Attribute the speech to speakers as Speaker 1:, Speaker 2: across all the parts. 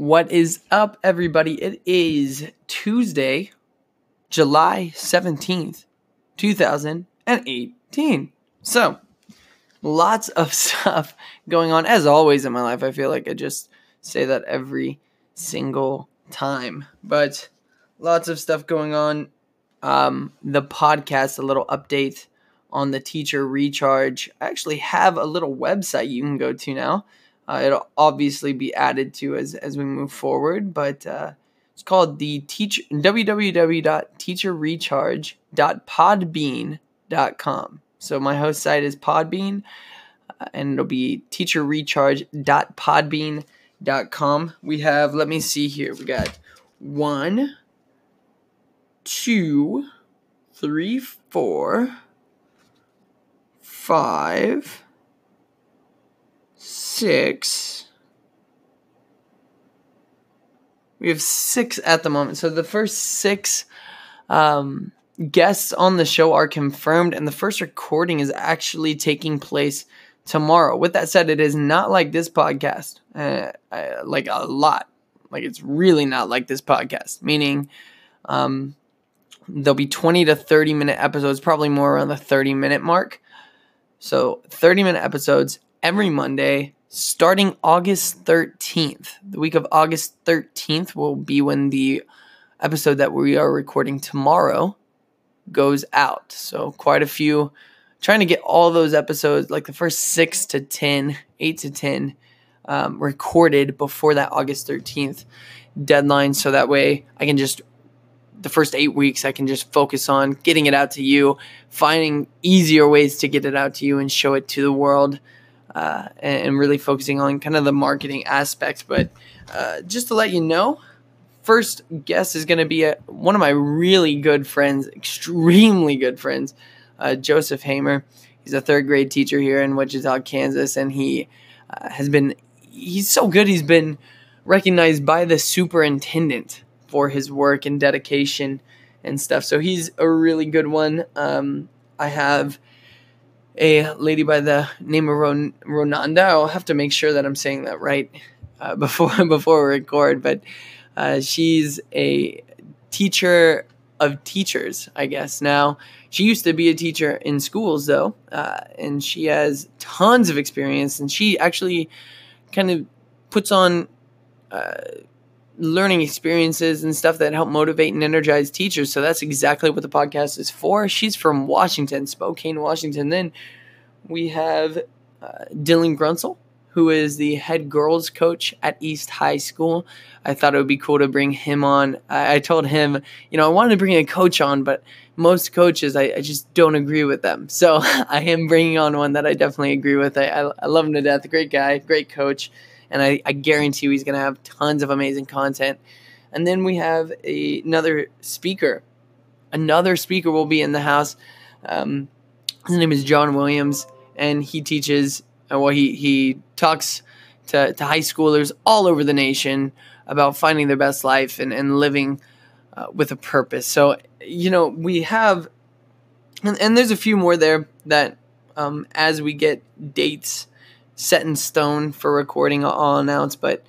Speaker 1: What is up, everybody? It is Tuesday, July 17th, 2018. So, lots of stuff going on, as always in my life. I feel like I just say that every single time, but lots of stuff going on. Um, the podcast, a little update on the teacher recharge. I actually have a little website you can go to now. Uh, it'll obviously be added to as as we move forward, but uh, it's called the teacher www.teacherrecharge.podbean.com. So my host site is Podbean, uh, and it'll be teacherrecharge.podbean.com. We have, let me see here, we got one, two, three, four, five, six. We have six at the moment. So the first six um, guests on the show are confirmed, and the first recording is actually taking place tomorrow. With that said, it is not like this podcast, uh, uh, like a lot. Like it's really not like this podcast, meaning um, there'll be 20 to 30 minute episodes, probably more around the 30 minute mark. So 30 minute episodes every Monday starting August 13th. The week of August 13th will be when the episode that we are recording tomorrow goes out. So quite a few trying to get all those episodes like the first 6 to 10, 8 to 10 um, recorded before that August 13th deadline so that way I can just the first eight weeks, I can just focus on getting it out to you, finding easier ways to get it out to you and show it to the world, uh, and, and, really focusing on kind of the marketing aspect. But uh, just to let you know, first guest is going to be a, one of my really good friends, extremely good friends, uh, Joseph Hamer. He's a third grade teacher here in Wichita, Kansas, and he uh, has been, he's so good, he's been recognized by the superintendent for his work and dedication and stuff. So he's a really good one. Um, I have a lady by the name of Ron- Ronanda. I'll have to make sure that I'm saying that right uh, before before we record. But uh, she's a teacher of teachers, I guess. Now she used to be a teacher in schools, though, uh, and she has tons of experience. And she actually kind of puts on uh, learning experiences and stuff that help motivate and energize teachers. So that's exactly what the podcast is for. She's from Washington, Spokane, Washington. Then we have uh, Dylan Grunsel, who is the head girls coach at East High School. I thought it would be cool to bring him on. I, I told him, you know, I wanted to bring a coach on, but most coaches, I, I just don't agree with them. So I am bringing on one that I definitely agree with. I, I, I love him to death. Great guy, great coach and I, I guarantee you he's going to have tons of amazing content. And then we have a, another speaker. Another speaker will be in the house. Um, his name is John Williams, and he teaches. Uh, well, he he talks to, to high schoolers all over the nation about finding their best life and and living uh, with a purpose. So you know we have, and, and there's a few more there that um, as we get dates set in stone for recording, I'll announce. But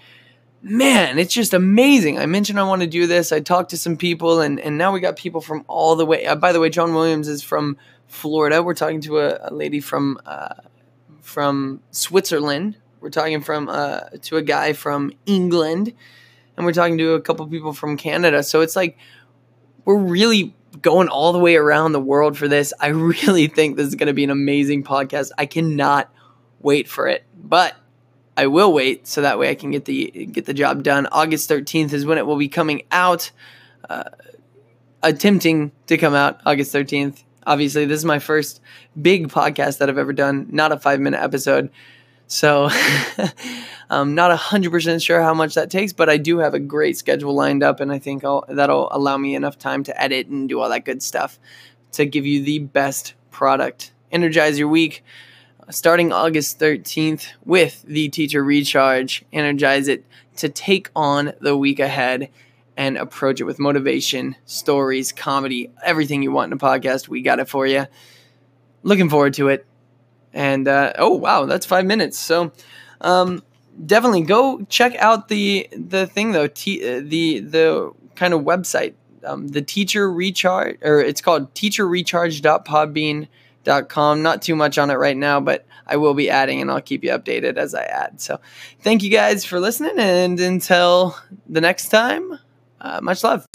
Speaker 1: man, it's just amazing. I mentioned I want to do this. I talked to some people, and, and now we got people from all the way. Uh, by the way, John Williams is from Florida. We're talking to a, a lady from uh, from Switzerland. We're talking from uh, to a guy from England, and we're talking to a couple people from Canada. So it's like we're really going all the way around the world for this. I really think this is going to be an amazing podcast. I cannot wait for it. But I will wait so that way I can get the get the job done. August 13th is when it will be coming out. Uh, attempting to come out August 13th. Obviously, this is my first big podcast that I've ever done, not a five minute episode. So I'm not 100% sure how much that takes, but I do have a great schedule lined up, and I think I'll, that'll allow me enough time to edit and do all that good stuff to give you the best product. Energize your week starting August 13th with the Teacher Recharge. Energize it to take on the week ahead and approach it with motivation, stories, comedy, everything you want in a podcast. We got it for you. Looking forward to it. And uh, oh, wow, that's five minutes. So, um, definitely go check out the the thing though. T- uh, the the kind of website, um, the teacher recharge, or it's called teacherrecharge.podbean.com. Not too much on it right now, but I will be adding and I'll keep you updated as I add. So thank you guys for listening, and until the next time, uh, much love.